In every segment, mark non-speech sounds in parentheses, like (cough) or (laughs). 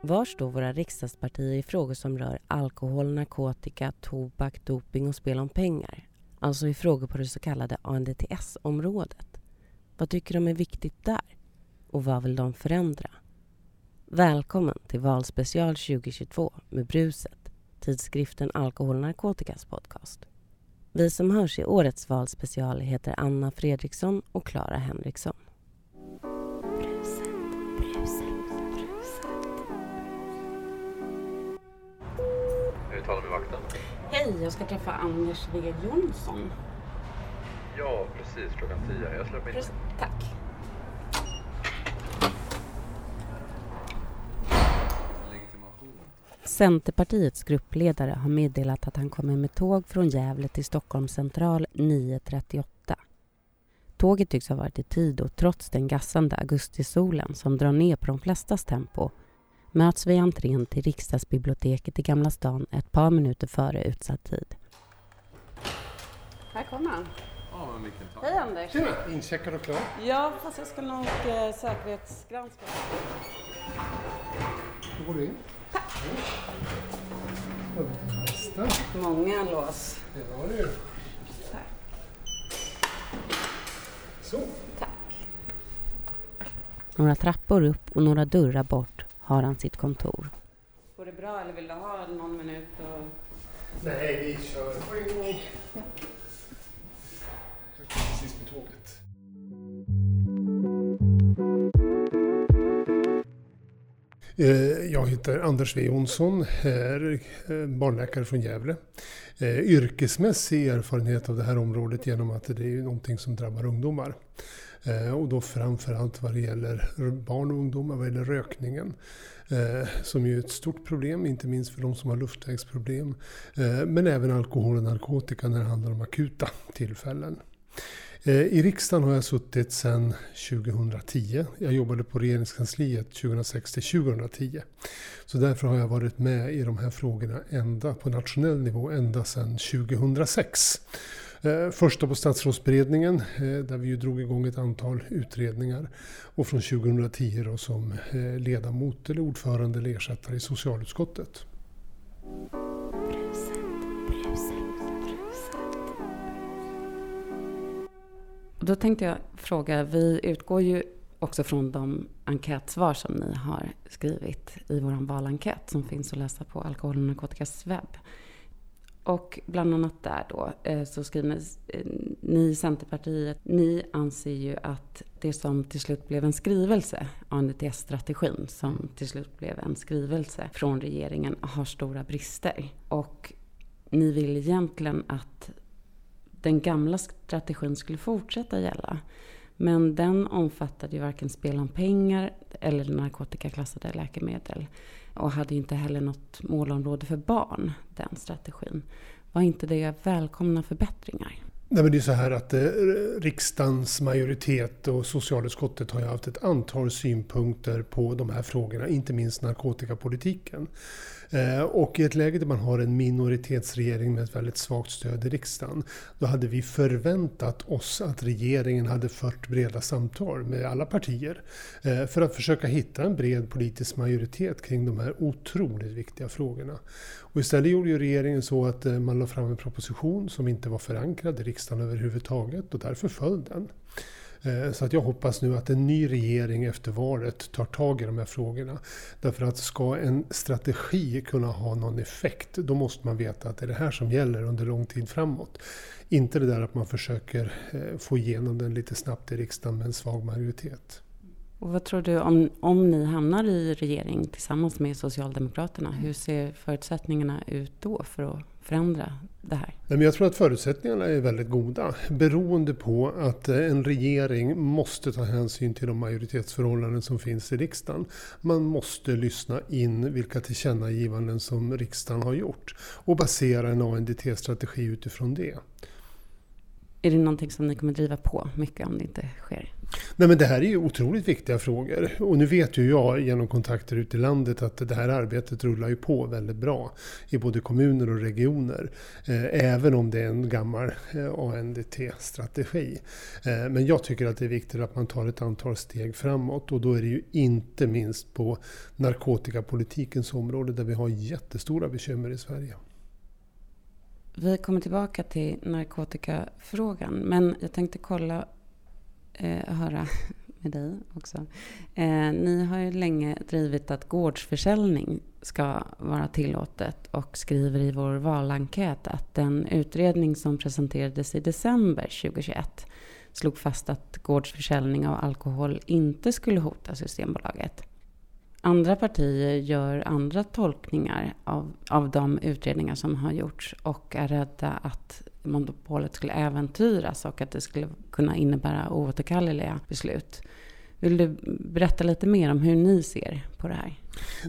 Var står våra riksdagspartier i frågor som rör alkohol, narkotika, tobak, doping och spel om pengar? Alltså i frågor på det så kallade ANDTS-området. Vad tycker de är viktigt där? Och vad vill de förändra? Välkommen till Valspecial 2022 med Bruset, tidskriften Alkohol och narkotikas podcast. Vi som hörs i årets valspecial heter Anna Fredriksson och Clara Henriksson. Talar med vakten. Hej, jag ska träffa Anders W Jonsson. Ja, precis. Klockan tio. Jag släpper in. Tack. Legitimation. Centerpartiets gruppledare har meddelat att han kommer med tåg från Gävle till Stockholms central 9.38. Tåget tycks ha varit i tid och trots den gassande augustisolen som drar ner på de flestas tempo möts vi i entrén till riksdagsbiblioteket i Gamla stan ett par minuter före utsatt tid. Här kommer han. Ja, tack. Hej Anders! Tjena! Incheckad och klar. Ja, fast jag ska nog eh, säkerhetsgranska. Då går du in. Tack! Nästa. Många lås. Det var det ju. Tack. Så. Några trappor upp och några dörrar bort har han sitt kontor. Går det bra eller vill du ha någon minut? Och... Nej, vi kör gång. Jag kom precis med tåget. Eh, Jag heter Anders W Jonsson, är eh, barnläkare från Gävle. Eh, Yrkesmässig erfarenhet av det här området genom att det är någonting som drabbar ungdomar. Eh, och då framförallt vad det gäller barn och ungdomar, vad gäller rökningen. Eh, som ju är ett stort problem, inte minst för de som har luftvägsproblem. Eh, men även alkohol och narkotika när det handlar om akuta tillfällen. I riksdagen har jag suttit sedan 2010. Jag jobbade på regeringskansliet 2006 till 2010. Så därför har jag varit med i de här frågorna ända på nationell nivå ända sedan 2006. Eh, första på statsrådsberedningen eh, där vi ju drog igång ett antal utredningar. Och från 2010 då som eh, ledamot eller ordförande eller ersättare i socialutskottet. Då tänkte jag fråga, vi utgår ju också från de enkätsvar som ni har skrivit i vår valenkät som finns att läsa på Alkohol och narkotikas webb. Och bland annat där då eh, så skriver eh, ni i Centerpartiet, ni anser ju att det som till slut blev en skrivelse, ANDTS-strategin, som till slut blev en skrivelse från regeringen, har stora brister. Och ni vill egentligen att den gamla strategin skulle fortsätta gälla. Men den omfattade ju varken spel om pengar eller narkotikaklassade läkemedel. Och hade inte heller något målområde för barn, den strategin. Var inte det välkomna förbättringar? Nej, men det är så här att eh, riksdagens majoritet och socialutskottet har ju haft ett antal synpunkter på de här frågorna, inte minst narkotikapolitiken. Eh, och i ett läge där man har en minoritetsregering med ett väldigt svagt stöd i riksdagen, då hade vi förväntat oss att regeringen hade fört breda samtal med alla partier eh, för att försöka hitta en bred politisk majoritet kring de här otroligt viktiga frågorna. Och istället gjorde ju regeringen så att eh, man la fram en proposition som inte var förankrad i riksdagen överhuvudtaget och därför föll den. Eh, så att jag hoppas nu att en ny regering efter valet tar tag i de här frågorna. Därför att ska en strategi kunna ha någon effekt, då måste man veta att det är det här som gäller under lång tid framåt. Inte det där att man försöker eh, få igenom den lite snabbt i riksdagen med en svag majoritet. Och vad tror du om, om ni hamnar i regering tillsammans med Socialdemokraterna? Hur ser förutsättningarna ut då för att förändra det här? Nej, men jag tror att förutsättningarna är väldigt goda. Beroende på att eh, en regering måste ta hänsyn till de majoritetsförhållanden som finns i riksdagen. Man måste lyssna in vilka tillkännagivanden som riksdagen har gjort och basera en ANDT-strategi utifrån det. Är det någonting som ni kommer driva på mycket om det inte sker? Nej, men det här är ju otroligt viktiga frågor. Och nu vet ju jag genom kontakter ute i landet att det här arbetet rullar ju på väldigt bra i både kommuner och regioner. Eh, även om det är en gammal eh, ANDT-strategi. Eh, men jag tycker att det är viktigt att man tar ett antal steg framåt och då är det ju inte minst på narkotikapolitikens område där vi har jättestora bekymmer i Sverige. Vi kommer tillbaka till narkotikafrågan, men jag tänkte kolla, eh, höra (laughs) med dig också. Eh, ni har ju länge drivit att gårdsförsäljning ska vara tillåtet och skriver i vår valenkät att den utredning som presenterades i december 2021 slog fast att gårdsförsäljning av alkohol inte skulle hota Systembolaget andra partier gör andra tolkningar av, av de utredningar som har gjorts och är rädda att monopolet skulle äventyras och att det skulle kunna innebära oåterkalleliga beslut. Vill du berätta lite mer om hur ni ser på det här?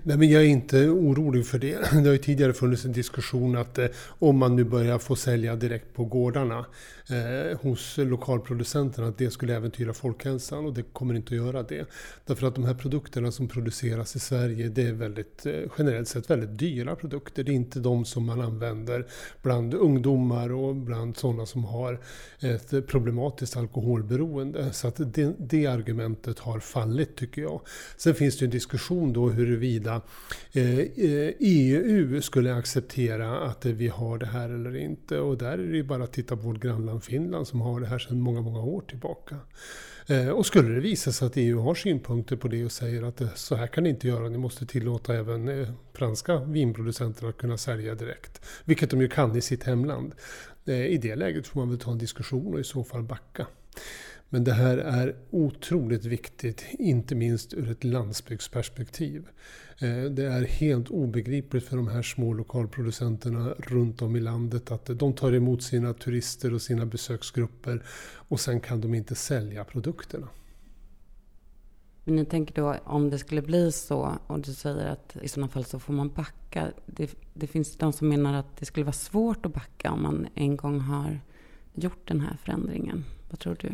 Nej, men jag är inte orolig för det. (clears throat) Det har ju tidigare funnits en diskussion att eh, om man nu börjar få sälja direkt på gårdarna eh, hos lokalproducenterna, att det skulle äventyra folkhälsan och det kommer inte att göra det. Därför att de här produkterna som produceras i Sverige, det är väldigt, eh, generellt sett väldigt dyra produkter. Det är inte de som man använder bland ungdomar och bland sådana som har ett problematiskt alkoholberoende. Så att det, det argumentet har fallit tycker jag. Sen finns det ju en diskussion då huruvida eh, eh, EU skulle acceptera att vi har det här eller inte. Och där är det ju bara att titta på vårt grannland Finland som har det här sedan många, många år tillbaka. Eh, och skulle det visa sig att EU har synpunkter på det och säger att så här kan ni inte göra, ni måste tillåta även franska vinproducenter att kunna sälja direkt. Vilket de ju kan i sitt hemland. I det läget får man väl ta en diskussion och i så fall backa. Men det här är otroligt viktigt, inte minst ur ett landsbygdsperspektiv. Eh, det är helt obegripligt för de här små lokalproducenterna runt om i landet att de tar emot sina turister och sina besöksgrupper och sen kan de inte sälja produkterna. Men ni tänker då om det skulle bli så och du säger att i sådana fall så får man backa. Det, det finns de som menar att det skulle vara svårt att backa om man en gång har gjort den här förändringen. Vad tror du?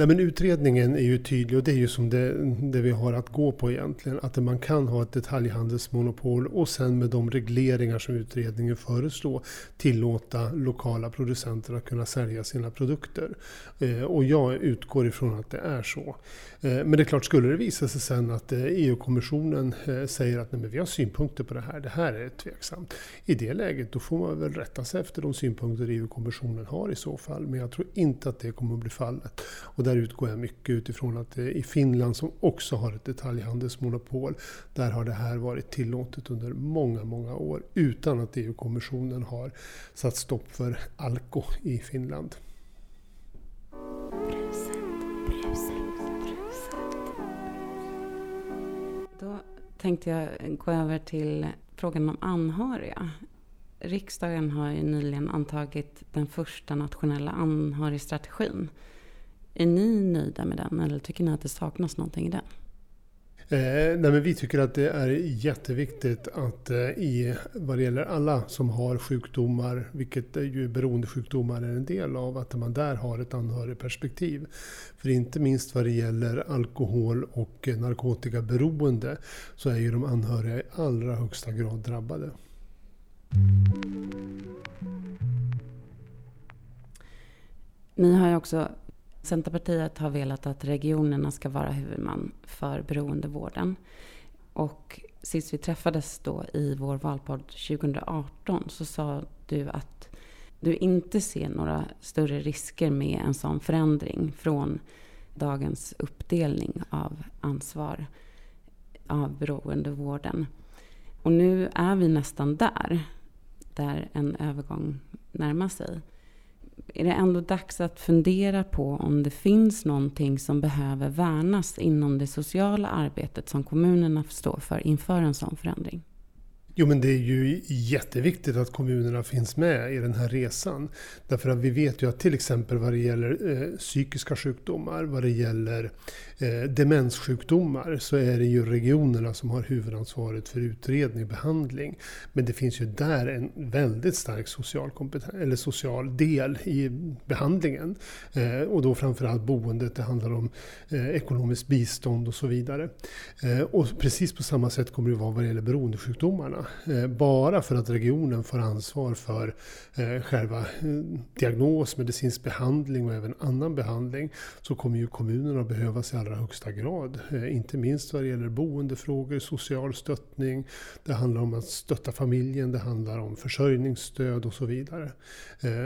Nej, men utredningen är ju tydlig och det är ju som det, det, vi har att gå på egentligen. Att man kan ha ett detaljhandelsmonopol och sen med de regleringar som utredningen föreslår tillåta lokala producenter att kunna sälja sina produkter. Eh, och jag utgår ifrån att det är så. Eh, men det är klart, skulle det visa sig sen att eh, e EU-kommissionen säger att nej, men vi har synpunkter på det här, det här är tveksamt. I det läget då får man väl rätta sig efter de synpunkter EU-kommissionen har i så fall. Men jag tror inte att det kommer att bli fallet. Och där utgår jag mycket utifrån att i Finland som också har ett detaljhandelsmonopol, där har det här varit tillåtet under många, många år utan att EU-kommissionen har satt stopp för alko i Finland. Då tänkte jag gå över till frågan om anhöriga. Riksdagen har ju nyligen antagit den första nationella anhörigstrategin. Är ni nöjda med den eller tycker ni att det saknas någonting i den? Eh, nej men vi tycker att det är jätteviktigt att eh, i, vad det gäller alla som har sjukdomar, vilket ju beroendesjukdomar är en del av, att man där har ett anhörigperspektiv. För inte minst vad det gäller alkohol och narkotikaberoende så är ju de anhöriga i allra högsta grad drabbade. Ni har ju också Centerpartiet har velat att regionerna ska vara huvudman för beroendevården. Och sist vi träffades då i vår valpodd 2018 så sa du att du inte ser några större risker med en sån förändring från dagens uppdelning av ansvar av beroendevården. Och nu är vi nästan där, där en övergång närmar sig är det ändå dags att fundera på om det finns någonting som behöver värnas inom det sociala arbetet som kommunerna står för inför en sån förändring? Jo men det är ju jätteviktigt att kommunerna finns med i den här resan. Därför att vi vet ju att till exempel vad det gäller eh, psykiska sjukdomar, vad det gäller eh, demenssjukdomar så är det ju regionerna som har huvudansvaret för utredning och behandling. Men det finns ju där en väldigt stark social, eller social del i behandlingen. Eh, och då framförallt boendet, det handlar om eh, ekonomiskt bistånd och så vidare. Eh, och precis på samma sätt kommer det vara vad det gäller beroendesjukdomarna. Eh, bara för att regionen får ansvar för eh, själva eh, diagnos, medicinsk behandling och även annan behandling så kommer ju kommunerna behövas i allra högsta grad. Inte minst vad det gäller boendefrågor, social stöttning, det handlar om att stötta familjen, det handlar om försörjningsstöd och så vidare.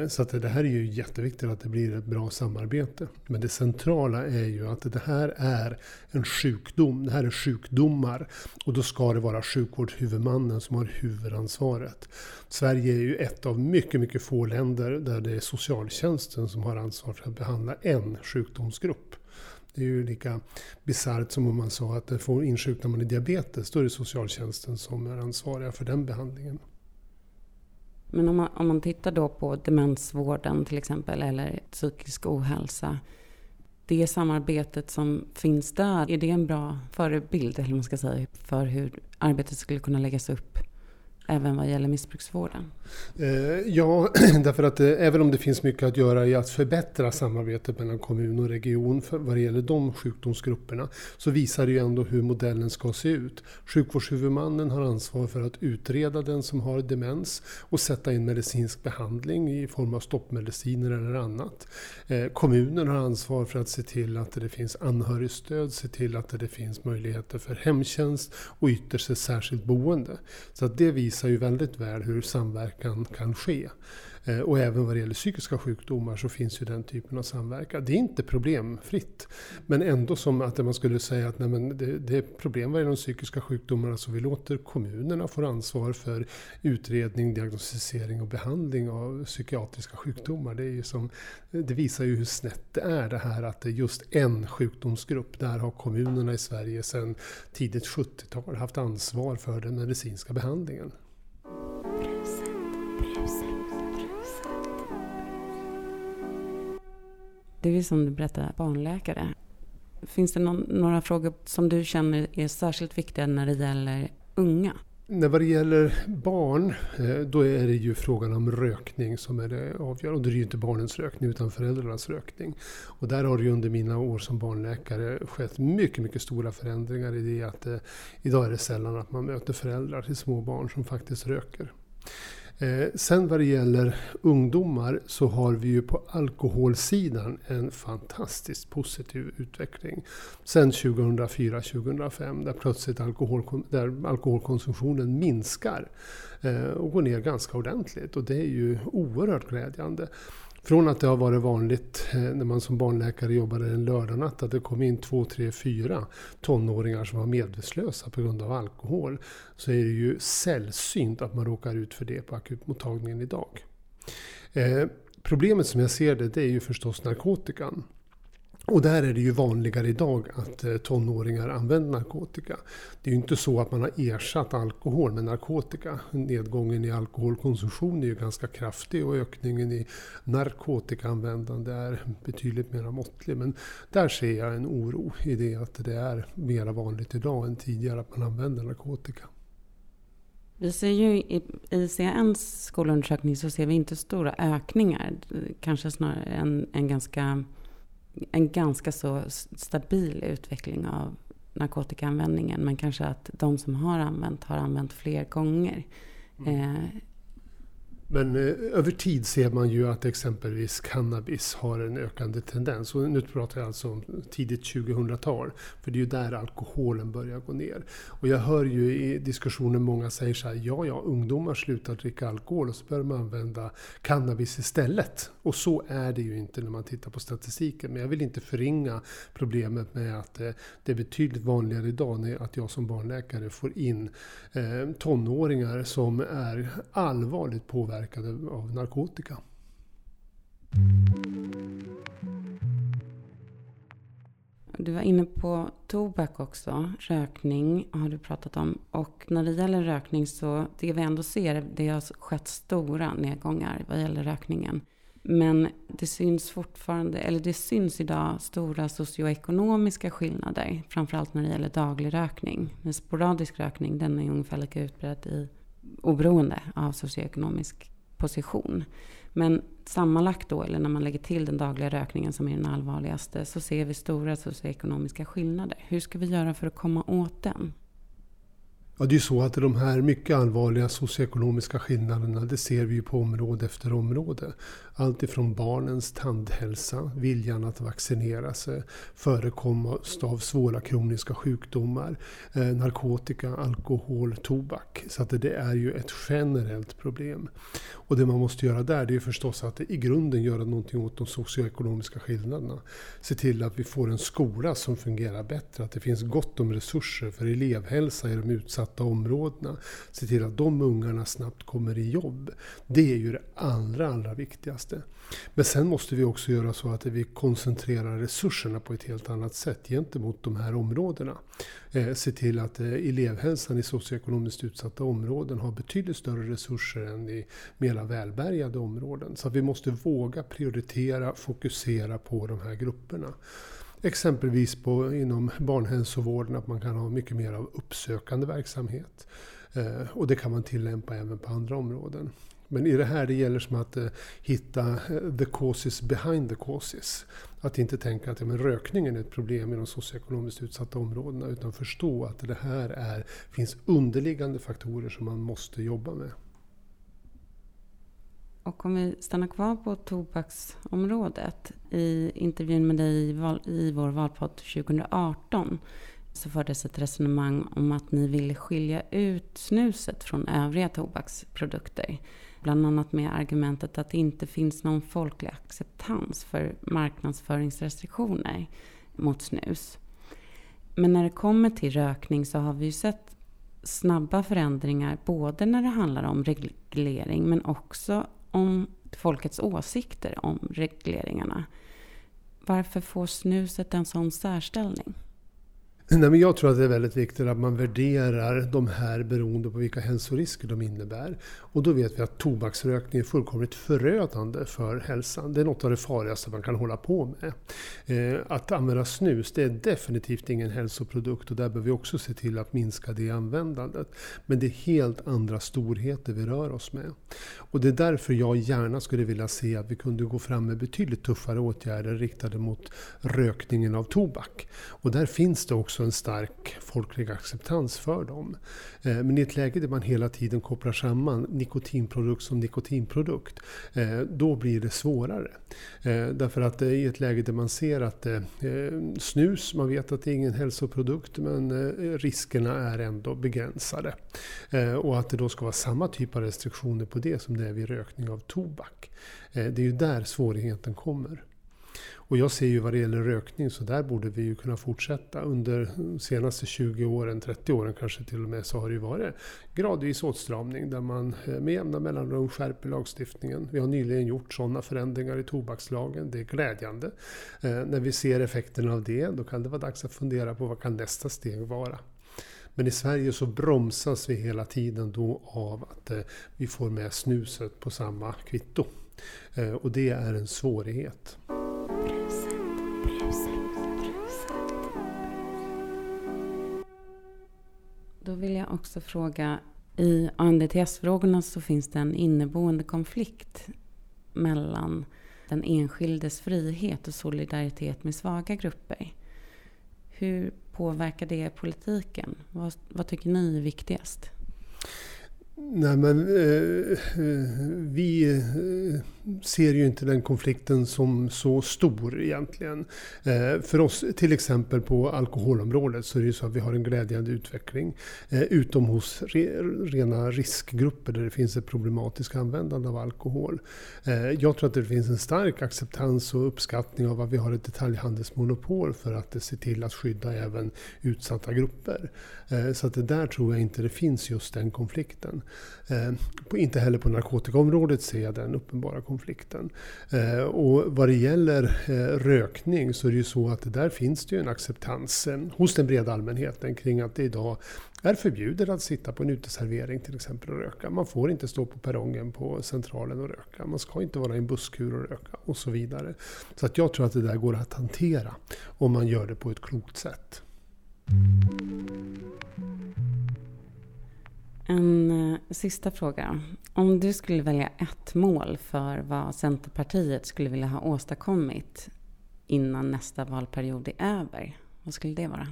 Så att det här är ju jätteviktigt att det blir ett bra samarbete. Men det centrala är ju att det här är en sjukdom, det här är sjukdomar och då ska det vara sjukvårdshuvudmannen som har huvudansvaret. Sverige är ju ett av mycket, mycket få länder där det är socialtjänsten som har ansvar för att behandla en sjukdomsgrupp. Det är ju lika bisarrt som om man sa att får insjuknar man i diabetes, då är det socialtjänsten som är ansvariga för den behandlingen. Men om man, om man tittar då på demensvården till exempel, eller psykisk ohälsa. Det samarbetet som finns där, är det en bra förebild eller man ska säga, för hur arbetet skulle kunna läggas upp? Även vad gäller missbruksvården? Eh, ja, (clears throat) därför att eh, även om det finns mycket att göra i att förbättra samarbetet mellan kommun och region för vad det gäller de sjukdomsgrupperna så visar det ju ändå hur modellen ska se ut. Sjukvårdshuvudmannen har ansvar för att utreda den som har demens och sätta in medicinsk behandling i form av stoppmediciner eller annat. Eh, kommunen har ansvar för att se till att det finns anhörigstöd, se till att det finns möjligheter för hemtjänst och ytterst ett särskilt boende. Så att det visar visar ju väldigt väl hur samverkan kan ske. Eh, och även vad det gäller psykiska sjukdomar så finns ju den typen av samverkan. Det är inte problemfritt. Men ändå som att man skulle säga att nej men det, det är problem vad gäller de psykiska sjukdomarna så vi låter kommunerna få ansvar för utredning, diagnostisering och behandling av psykiatriska sjukdomar. Det, är ju som, det visar ju hur snett det är det här att det är just en sjukdomsgrupp. Där har kommunerna i Sverige sedan tidigt 70-tal haft ansvar för den medicinska behandlingen. Det är som du berättade barnläkare. Finns det någon, några frågor som du känner är särskilt viktiga när det gäller unga? När vad det gäller barn, eh, då är det ju frågan om rökning som är det avgörande. Och det är ju inte barnens rökning utan föräldrarnas rökning. Och där har det ju under mina år som barnläkare skett mycket, mycket stora förändringar i det att eh, idag är det sällan att man möter föräldrar till små barn som faktiskt röker. Eh, sen vad det gäller ungdomar så har vi ju på alkoholsidan en fantastiskt positiv utveckling. Sen 2004-2005 där plötsligt alkohol, där alkoholkonsumtionen minskar eh, och går ner ganska ordentligt och det är ju oerhört glädjande. Från att det har varit vanligt eh, när man som barnläkare jobbade en lördagnatt att det kom in två, tre, fyra tonåringar som var medvetslösa på grund av alkohol. Så är det ju sällsynt att man råkar ut för det på akutmottagningen idag. Eh, problemet som jag ser det, det är ju förstås narkotikan. Och där är det ju vanligare idag att eh, tonåringar använder narkotika. Det är ju inte så att man har ersatt alkohol med narkotika. Nedgången i alkoholkonsumtion är ju ganska kraftig och ökningen i narkotikaanvändande är betydligt mer måttlig. Men där ser jag en oro i det att det är mer vanligt idag än tidigare att man använder narkotika. Vi ser ju i ICNs skolundersökning så ser vi inte stora ökningar. Kanske snarare en, en ganska en ganska så stabil utveckling av narkotikaanvändningen. Men kanske att de som har använt har använt fler gånger. Mm. Eh, men eh, över tid ser man ju att exempelvis cannabis har en ökande tendens. Och nu pratar jag alltså om tidigt 2000-tal. För det är ju där alkoholen börjar gå ner. Och jag hör ju i diskussionen många säger så här, ja ja, ungdomar slutar dricka alkohol och så börjar man använda cannabis istället. Och så är det ju inte när man tittar på statistiken. Men jag vill inte förringa problemet med att eh, det är betydligt vanligare idag att jag som barnläkare får in eh, tonåringar som är allvarligt påverkade påverkade av narkotika. Du var inne på tobak också. Rökning har du pratat om. Och när det gäller rökning så, det vi ändå ser, det har skett stora nedgångar vad gäller rökningen. Men det syns fortfarande, eller det syns idag stora socioekonomiska skillnader. Framförallt när det gäller daglig rökning. Men sporadisk rökning, den är ungefär lika utbredd i oberoende av socioekonomisk position. Men sammanlagt då, eller när man lägger till den dagliga rökningen som är den allvarligaste, så ser vi stora socioekonomiska skillnader. Hur ska vi göra för att komma åt den? Ja, det är ju så att de här mycket allvarliga socioekonomiska skillnaderna, det ser vi ju på område efter område. Allt ifrån barnens tandhälsa, viljan att vaccinera sig, förekomst av svåra kroniska sjukdomar, eh, narkotika, alkohol, tobak. Så att det är ju ett generellt problem. Och det man måste göra där det är förstås att i grunden göra någonting åt de socioekonomiska skillnaderna. Se till att vi får en skola som fungerar bättre, att det finns gott om resurser för elevhälsa i de utsatta områdena. Se till att de ungarna snabbt kommer i jobb. Det är ju det allra, allra viktigaste. Men sen måste vi också göra så att vi koncentrerar resurserna på ett helt annat sätt gentemot de här områdena. Eh, se till att eh, elevhälsan i socioekonomiskt utsatta områden har betydligt större resurser än i mera välbärgade områden. Så vi måste våga prioritera, fokusera på de här grupperna. Exempelvis på, inom barnhälsovården att man kan ha mycket mer av uppsökande verksamhet. Eh, och det kan man tillämpa även på andra områden. Men i det här det gäller som att eh, hitta eh, the causes behind the causes. Att inte tänka att ja, men rökningen är ett problem i de socioekonomiskt utsatta områdena utan förstå att det här är, finns underliggande faktorer som man måste jobba med. Och om vi stannar kvar på tobaksområdet. I intervjun med dig i, val, i vår valpodd 2018 så fördes ett resonemang om att ni ville skilja ut snuset från övriga tobaksprodukter. Bland annat med argumentet att det inte finns någon folklig acceptans för marknadsföringsrestriktioner mot snus. Men när det kommer till rökning så har vi ju sett snabba förändringar både när det handlar om reglering men också om folkets åsikter om regleringarna. Varför får snuset en sån särställning? Nej, men jag tror att det är väldigt viktigt att man värderar de här beroende på vilka hälsorisker de innebär. Och då vet vi att tobaksrökning är fullkomligt förödande för hälsan. Det är något av det farligaste man kan hålla på med. Eh, att använda snus, det är definitivt ingen hälsoprodukt och där behöver vi också se till att minska det användandet. Men det är helt andra storheter vi rör oss med. Och det är därför jag gärna skulle vilja se att vi kunde gå fram med betydligt tuffare åtgärder riktade mot rökningen av tobak. Och där finns det också också en stark folklig acceptans för dem. Eh, men i ett läge där man hela tiden kopplar samman nikotinprodukt som nikotinprodukt, eh, då blir det svårare. Eh, därför att i ett läge där man ser att snus, man vet att det är ingen hälsoprodukt, men riskerna är ändå begränsade. Och att det då ska vara samma typ av restriktioner på det som det är vid rökning av tobak. Det är ju där svårigheten kommer. Och jag ser ju vad det gäller rökning så där borde vi ju kunna fortsätta. Under de senaste 20 åren, 30 åren kanske till och med, så har det ju varit gradvis åtstramning där man eh, med jämna mellanrum skärper lagstiftningen. Vi har nyligen gjort sådana förändringar i tobakslagen. Det är glädjande. Eh, när vi ser effekterna av det, då kan det vara dags att fundera på vad kan nästa steg vara. Men i Sverige så bromsas vi hela tiden då av att eh, vi får med snuset på samma kvitto. Eh, och det är en svårighet. Då vill jag också fråga, i ANDTS-frågorna så finns det en inneboende konflikt mellan den enskildes frihet och solidaritet med svaga grupper. Hur påverkar det politiken? Vad, vad tycker ni är viktigast? Nej men eh, eh vi eh, ser ju inte den konflikten som så stor egentligen. Eh, för oss till exempel på alkoholområdet så är det ju så att vi har en glädjande utveckling. Eh, utom hos rena riskgrupper där det finns ett problematiskt användande av alkohol. Eh, jag tror att det finns en stark acceptans och uppskattning av att vi har ett detaljhandelsmonopol för att se till att skydda även utsatta grupper. Så att det där tror jag inte det finns just den konflikten. Inte heller på narkotikaområdet ser jag den uppenbara konflikten konflikten. Eh, och vad det gäller eh, rökning så är det ju så att där finns det ju en acceptans eh, hos den breda allmänheten kring att det idag är förbjudet att sitta på en uteservering till exempel och röka. Man får inte stå på perrongen på Centralen och röka. Man ska inte vara i en busskur och röka och så vidare. Så att jag tror att det där går att hantera om man gör det på ett klokt sätt. En eh, sista fråga. Om du skulle välja ett mål för vad Centerpartiet skulle vilja ha åstadkommit innan nästa valperiod är över, vad skulle det vara?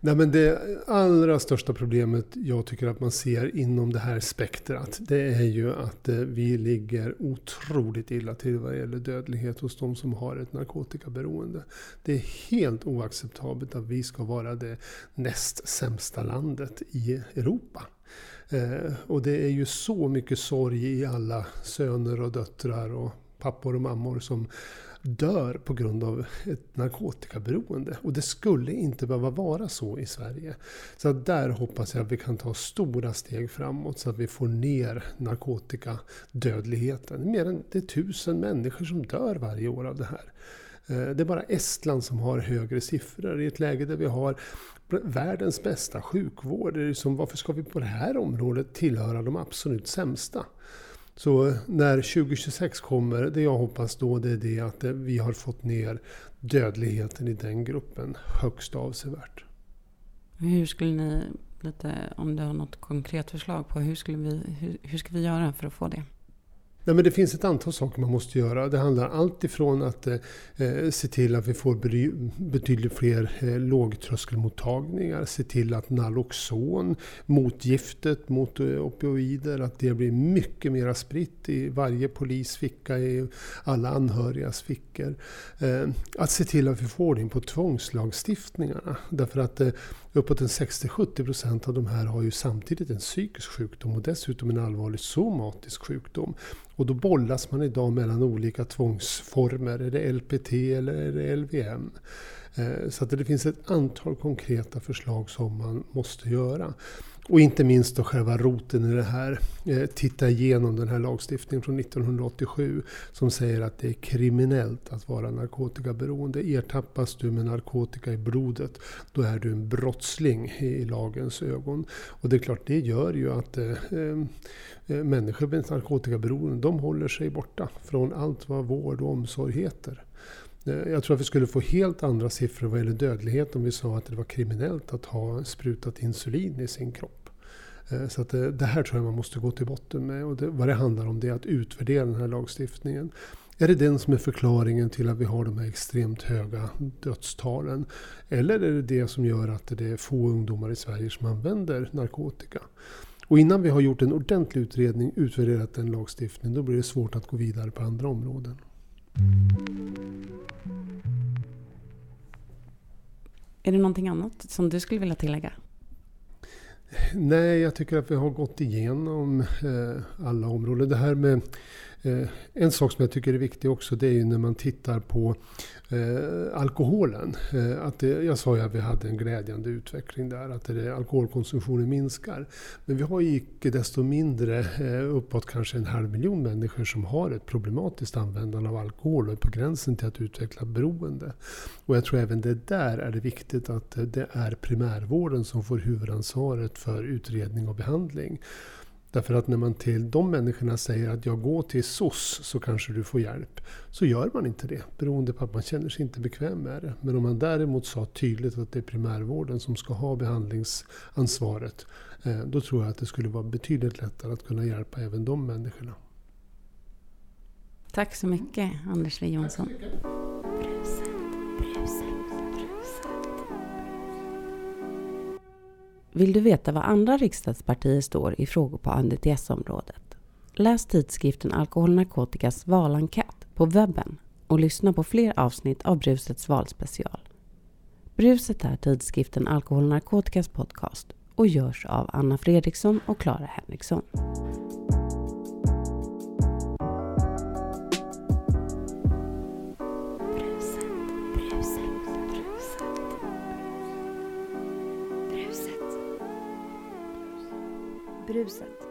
Nej, men det allra största problemet jag tycker att man ser inom det här spektrat det är ju att eh, vi ligger otroligt illa till vad gäller dödlighet hos de som har ett narkotikaberoende. Det är helt oacceptabelt att vi ska vara det näst sämsta landet i Europa. Eh, och det är ju så mycket sorg i alla söner och döttrar och pappor och mammor som dör på grund av ett narkotikaberoende. Och det skulle inte behöva vara så i Sverige. Så där hoppas jag att vi kan ta stora steg framåt så att vi får ner narkotikadödligheten. Mer än det är tusen människor som dör varje år av det här. Eh, det är bara Estland som har högre siffror i ett läge där vi har världens bästa sjukvård. Det är som, varför ska vi på det här området tillhöra de absolut sämsta? Så eh, när 2026 kommer, det jag hoppas då det är det att eh, vi har fått ner dödligheten i den gruppen högst avsevärt. Hur skulle ni, lite, om du har något konkret förslag på hur, skulle vi, hur, hur ska vi göra för att få det? Nej, men det finns ett antal saker man måste göra. Det handlar allt ifrån att eh, eh se till att vi får betydligt fler eh, lågtröskelmottagningar, se till att Naloxon, motgiftet mot eh, opioider, att det blir mycket mer spritt i varje polis ficka, i alla anhörigas fickor. Eh, att se till att vi får ordning på tvångslagstiftningarna. Därför att eh, Uppåt en 60-70% av de här har ju samtidigt en psykisk sjukdom och dessutom en allvarlig somatisk sjukdom. Och då bollas man idag mellan olika tvångsformer. Är det LPT eller är det LVM? Eh, så att det finns ett antal konkreta förslag som man måste göra. Och inte minst då själva roten i det här. Eh, titta igenom den här lagstiftningen från 1987 som säger att det är kriminellt att vara narkotikaberoende. Ertappas du med narkotika i blodet, då är du en brottsling i lagens ögon. Och det är klart, det gör ju att eh, eh, eh, människor med narkotikaberoende, de håller sig borta från allt vad vård och omsorg heter. Eh, jag tror att vi skulle få helt andra siffror vad gäller dödlighet om vi sa att det var kriminellt att ha sprutat insulin i sin kropp. Eh, så att det, det här tror jag man måste gå till botten med. Och det, vad det handlar om det är att utvärdera den här lagstiftningen. Är det den som är förklaringen till att vi har de här extremt höga dödstalen? Eller är det det som gör att det är få ungdomar i Sverige som använder narkotika? Och innan vi har gjort en ordentlig utredning, utvärderat den lagstiftningen, då blir det svårt att gå vidare på andra områden. Är det någonting annat som du skulle vilja tillägga? Nej, jag tycker att vi har gått igenom eh, alla områden. Det här med Eh, en sak som jag tycker är viktig också det är ju när man tittar på eh, alkoholen. Eh, att det, jag sa ju att vi hade en glädjande utveckling där, att det, alkoholkonsumtionen minskar. Men vi har ju icke desto mindre eh, uppåt kanske en halv miljon människor som har ett problematiskt användande av alkohol och är på gränsen till att utveckla beroende. Och jag tror även det där är det viktigt att eh, det är primärvården som får huvudansvaret för utredning och behandling. Därför att när man till de människorna säger att jag går till SOS så kanske du får hjälp. Så gör man inte det beroende på att man känner sig inte bekväm med det. Men om man däremot sa tydligt att det är primärvården som ska ha behandlingsansvaret. Eh, då tror jag att det skulle vara betydligt lättare att kunna hjälpa även de människorna. Tack så mycket Anders W Jonsson. Vill du veta vad andra riksdagspartier står i frågor på ANDTS-området? Läs tidskriften Alkohol narkotikas valenkät på webben och lyssna på fler avsnitt av Brusets valspecial. Bruset är tidskriften Alkohol narkotikas podcast och görs av Anna Fredriksson och Clara Henriksson. Bruset.